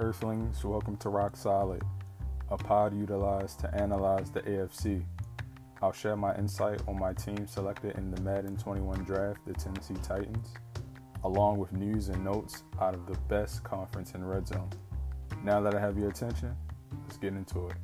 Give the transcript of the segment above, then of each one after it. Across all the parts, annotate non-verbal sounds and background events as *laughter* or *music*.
Earthlings. Welcome to Rock Solid, a pod utilized to analyze the AFC. I'll share my insight on my team selected in the Madden 21 draft, the Tennessee Titans, along with news and notes out of the best conference in Red Zone. Now that I have your attention, let's get into it.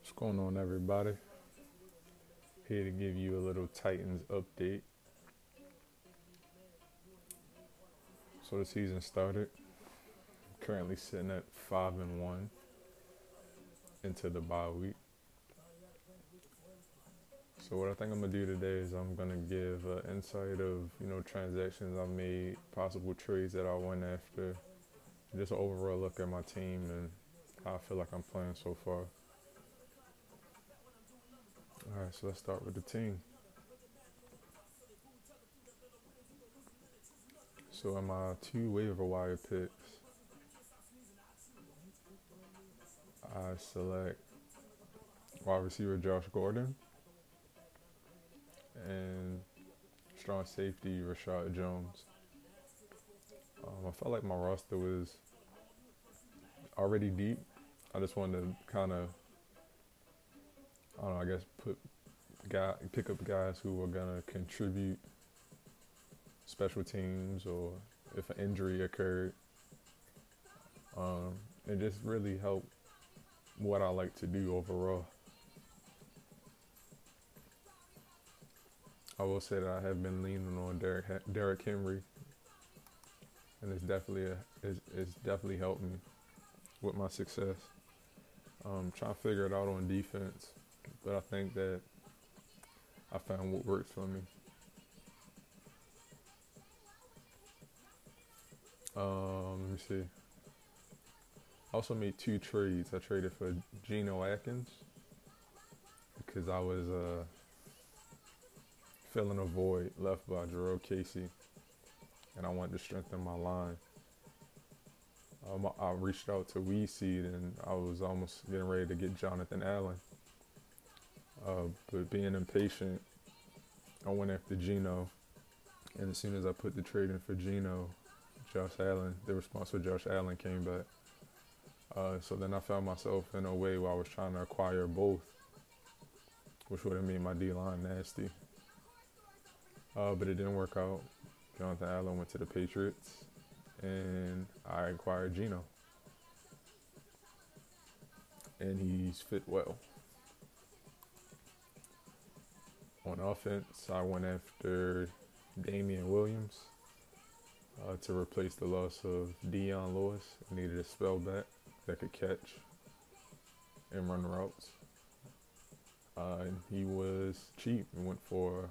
What's going on, everybody? Here to give you a little Titans update. So the season started. Currently sitting at five and one into the bye week. So what I think I'm gonna do today is I'm gonna give an insight of you know transactions I've made, possible trades that I went after, just an overall look at my team and how I feel like I'm playing so far. All right, so let's start with the team. So in my two waiver wire picks, I select wide receiver Josh Gordon and strong safety Reshad Jones. Um, I felt like my roster was already deep. I just wanted to kind of, I don't know, I guess guy pick up guys who are gonna contribute special teams or if an injury occurred. Um, it just really help what I like to do overall. I will say that I have been leaning on Derek Derrick Henry, and it's definitely a, it's, it's definitely helped me with my success. Um, trying to figure it out on defense, but I think that I found what works for me. Um, let me see. I also made two trades. I traded for Geno Atkins because I was uh, filling a void left by Jurrell Casey, and I wanted to strengthen my line. Um, I reached out to Weed Seed, and I was almost getting ready to get Jonathan Allen. Uh, but being impatient, I went after Geno, and as soon as I put the trade in for Geno, Josh Allen, the response for Josh Allen came back. Uh, so then I found myself in a way where I was trying to acquire both, which would have made my D line nasty. Uh, but it didn't work out. Jonathan Allen went to the Patriots, and I acquired Geno. And he's fit well. On offense, I went after Damien Williams uh, to replace the loss of Dion Lewis. I needed a spellback that could catch and run routes. Uh, and he was cheap. He went for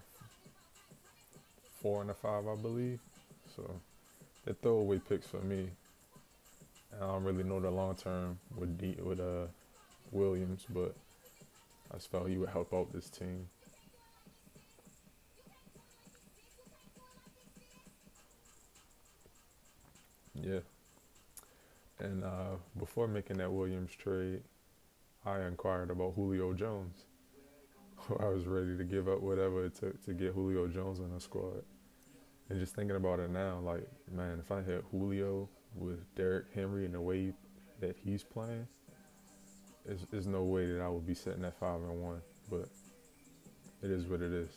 four and a five, I believe. So they're throwaway picks for me. And I don't really know the long term with D, with uh, Williams, but I just felt he would help out this team. Yeah. And uh, before making that Williams trade, I inquired about Julio Jones. *laughs* I was ready to give up whatever it took to get Julio Jones on the squad. And just thinking about it now, like, man, if I had Julio with Derrick Henry in the way that he's playing, there's no way that I would be sitting at 5 and 1. But it is what it is.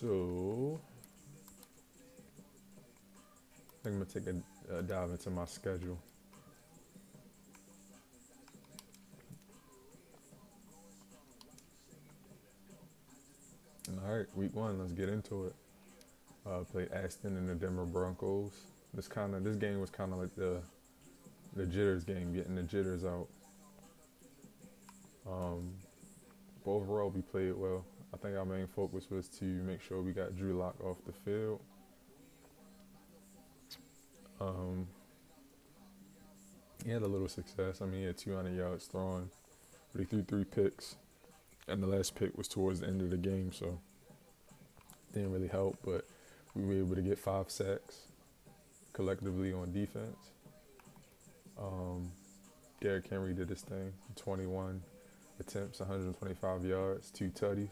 So, I think I'm gonna take a, a dive into my schedule. All right, week one, let's get into it. Uh, played Aston and the Denver Broncos. This kind of this game was kind of like the the jitters game, getting the jitters out. Um, but overall, we played well. I think our main focus was to make sure we got Drew Lock off the field. Um, he had a little success. I mean, he had 200 yards throwing, but he threw three picks, and the last pick was towards the end of the game, so didn't really help. But we were able to get five sacks collectively on defense. Um, Derrick Henry did his thing. 21 attempts, 125 yards, two tutties.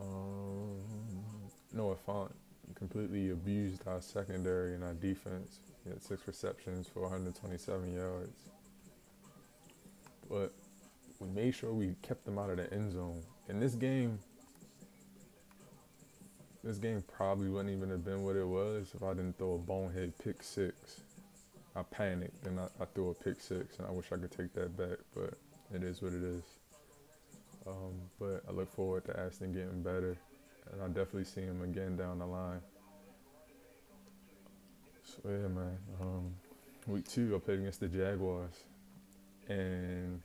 Um, Noah Fant completely abused our secondary and our defense. He had six receptions for 127 yards. But we made sure we kept them out of the end zone. In this game, this game probably wouldn't even have been what it was if I didn't throw a bonehead pick six. I panicked and I, I threw a pick six, and I wish I could take that back, but it is what it is. Um, but I look forward to Aston getting better, and I'll definitely see him again down the line. So yeah, man. Um, week two, I played against the Jaguars, and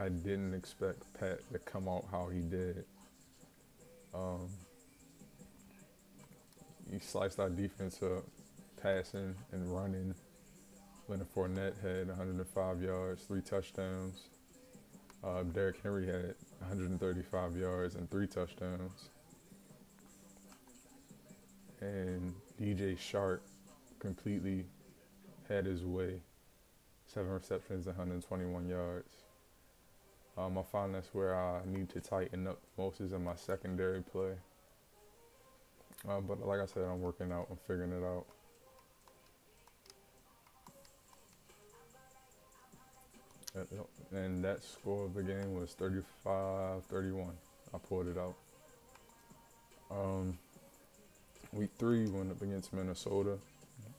I didn't expect Pat to come out how he did. Um, he sliced our defense up, passing and running. Leonard Fournette had 105 yards, three touchdowns. Uh, Derrick Henry had 135 yards and three touchdowns. And DJ Chark completely had his way. Seven receptions, 121 yards. Um, I find that's where I need to tighten up most is in my secondary play. Uh, but like I said, I'm working out. I'm figuring it out. And that score of the game was 35-31. I pulled it out. Um, week three went up against Minnesota,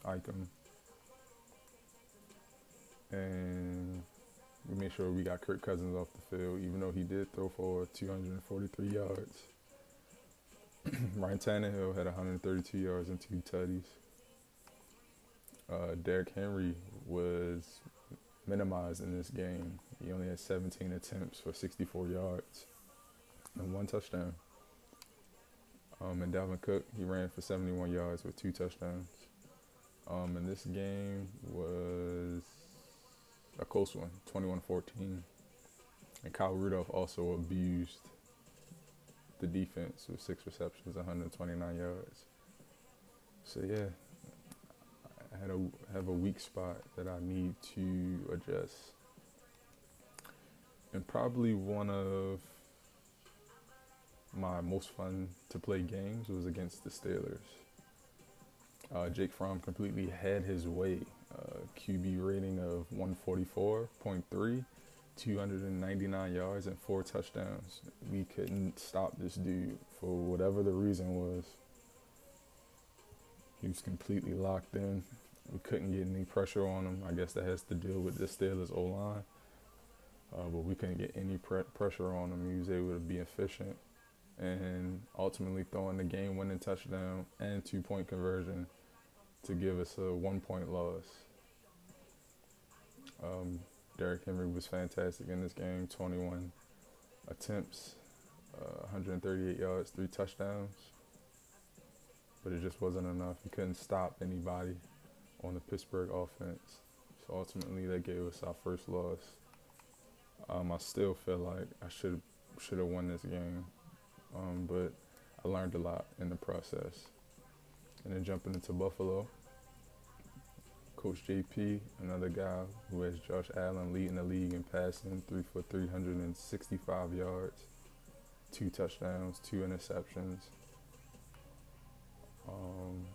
Icom. And we made sure we got Kirk Cousins off the field, even though he did throw for 243 yards. *clears throat* Ryan Tannehill had 132 yards and two tutties. Uh, Derrick Henry was minimized in this game. He only had 17 attempts for 64 yards and one touchdown. Um, and Dalvin Cook, he ran for 71 yards with two touchdowns. Um, and this game was a close one, 21-14. And Kyle Rudolph also abused the defense with six receptions, 129 yards. So yeah, had a have a weak spot that I need to adjust. And probably one of my most fun to play games was against the Steelers. Uh, Jake Fromm completely had his way. Uh, QB rating of 144.3, 299 yards, and four touchdowns. We couldn't stop this dude for whatever the reason was. He was completely locked in. We couldn't get any pressure on him. I guess that has to deal with the Steelers O line. Uh, but we couldn't get any pre- pressure on him. He was able to be efficient and ultimately throwing the game winning touchdown and two point conversion to give us a one point loss. Um, Derrick Henry was fantastic in this game 21 attempts, uh, 138 yards, three touchdowns. But it just wasn't enough. He couldn't stop anybody on the Pittsburgh offense. So ultimately, that gave us our first loss. Um, I still feel like I should should have won this game, um, but I learned a lot in the process. And then jumping into Buffalo, Coach JP, another guy who has Josh Allen leading the league in passing, three for 365 yards, two touchdowns, two interceptions. Um,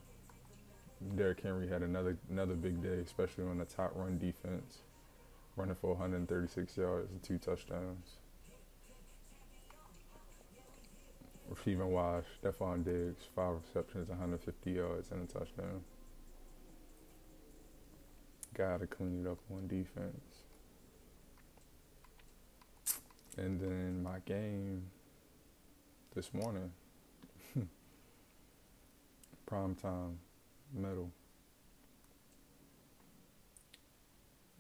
Derrick Henry had another another big day, especially on the top run defense, running for 136 yards and two touchdowns. Receiving wise, Stefon Diggs, five receptions, 150 yards, and a touchdown. Got to clean it up on defense. And then my game this morning, *laughs* prime time medal.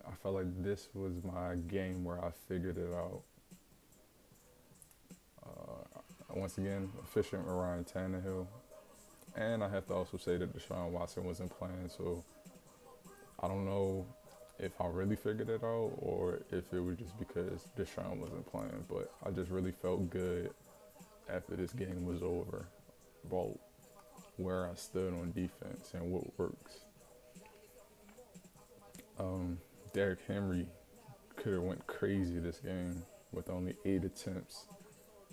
I felt like this was my game where I figured it out. Uh, once again, efficient with Ryan Tannehill. And I have to also say that Deshaun Watson wasn't playing, so I don't know if I really figured it out or if it was just because Deshaun wasn't playing. But I just really felt good after this game was over about where I stood on defense and what works. Um, Derrick Henry could have went crazy this game with only eight attempts,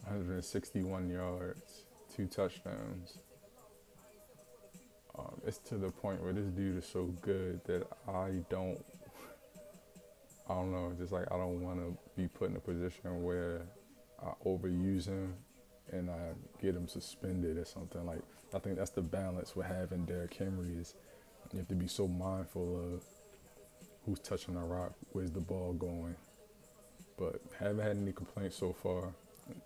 161 yards, two touchdowns. Um, it's to the point where this dude is so good that I don't, I don't know, just like I don't want to be put in a position where I overuse him and I get him suspended or something. Like I think that's the balance with having Derrick Henry is you have to be so mindful of who's touching the rock, where's the ball going. But haven't had any complaints so far,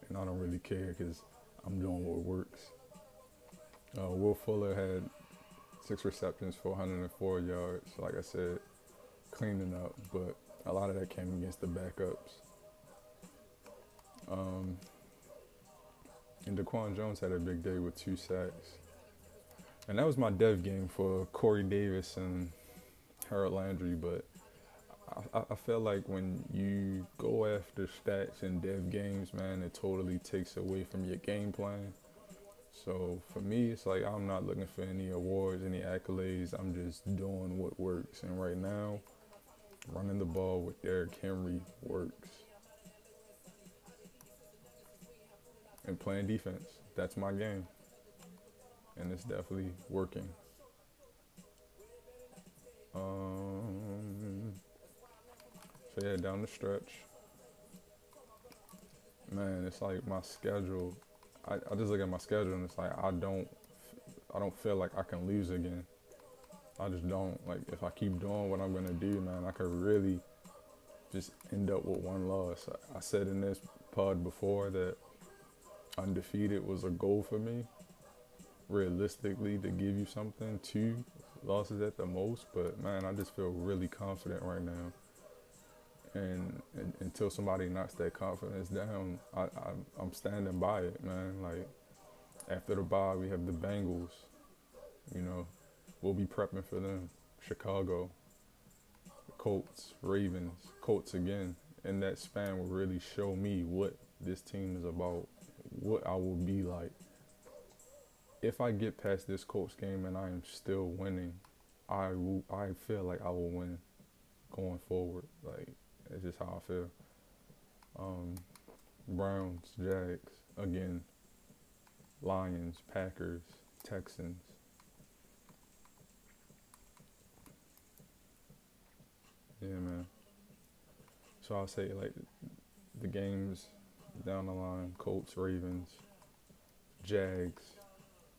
and I don't really care because I'm doing what works. Uh, Will Fuller had six receptions for 104 yards. Like I said, cleaning up, but a lot of that came against the backups. Um, and Daquan Jones had a big day with two sacks. And that was my dev game for Corey Davis and Harold Landry, but I, I feel like when you go after stats in dev games, man, it totally takes away from your game plan. So for me, it's like I'm not looking for any awards, any accolades. I'm just doing what works. And right now, running the ball with Derrick Henry works. And playing defense, that's my game. And it's definitely working. Um, so yeah, down the stretch. Man, it's like my schedule. I, I just look at my schedule and it's like I don't I don't feel like I can lose again. I just don't. Like if I keep doing what I'm gonna do, man, I could really just end up with one loss. I, I said in this pod before that undefeated was a goal for me. Realistically, to give you something, two losses at the most. But man, I just feel really confident right now. And, and until somebody knocks that confidence down, I, I I'm standing by it, man. Like after the bye, we have the Bengals. You know, we'll be prepping for them. Chicago, Colts, Ravens, Colts again. And that span will really show me what this team is about, what I will be like. If I get past this Colts game and I am still winning, I will. I feel like I will win going forward. Like it's just how I feel. Um, Browns, Jags, again, Lions, Packers, Texans. Yeah, man. So I'll say like the games down the line: Colts, Ravens, Jags,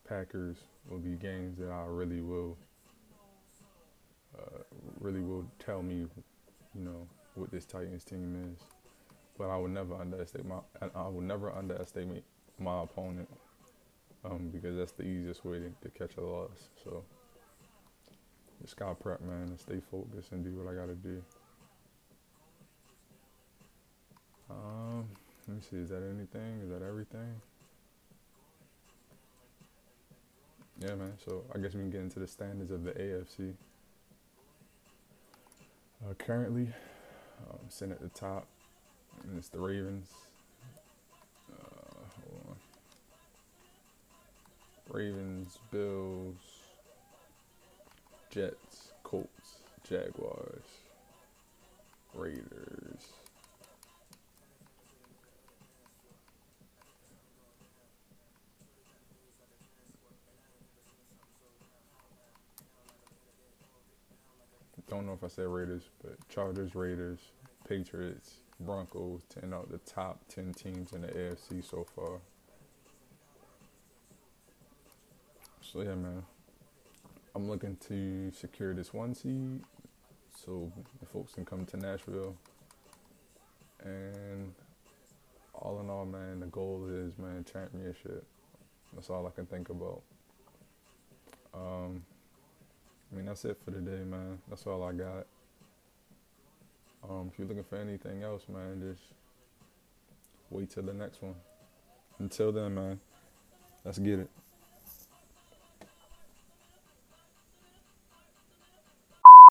Packers will be games that I really will, uh, really will tell me, you know, what this Titans team is. But I would never underestimate my I would never underestimate my opponent um, because that's the easiest way to, to catch a loss. So just gotta prep, man, and stay focused and do what I gotta do. Um, me see. Is that anything? Is that everything? Yeah, man. So I guess we can get into the standards of the AFC. Uh, currently, um, sitting at the top, and it's the Ravens. Uh, Ravens, Bills, Jets, Colts, Jaguars, Raiders. Don't know if I said Raiders, but Chargers, Raiders, Patriots, Broncos, 10 out the top 10 teams in the AFC so far. So yeah, man. I'm looking to secure this one seed so the folks can come to Nashville. And all in all, man, the goal is, man, championship. That's all I can think about. Um, I mean, that's it for today, man. That's all I got. Um, if you're looking for anything else, man, just wait till the next one. Until then, man, let's get it.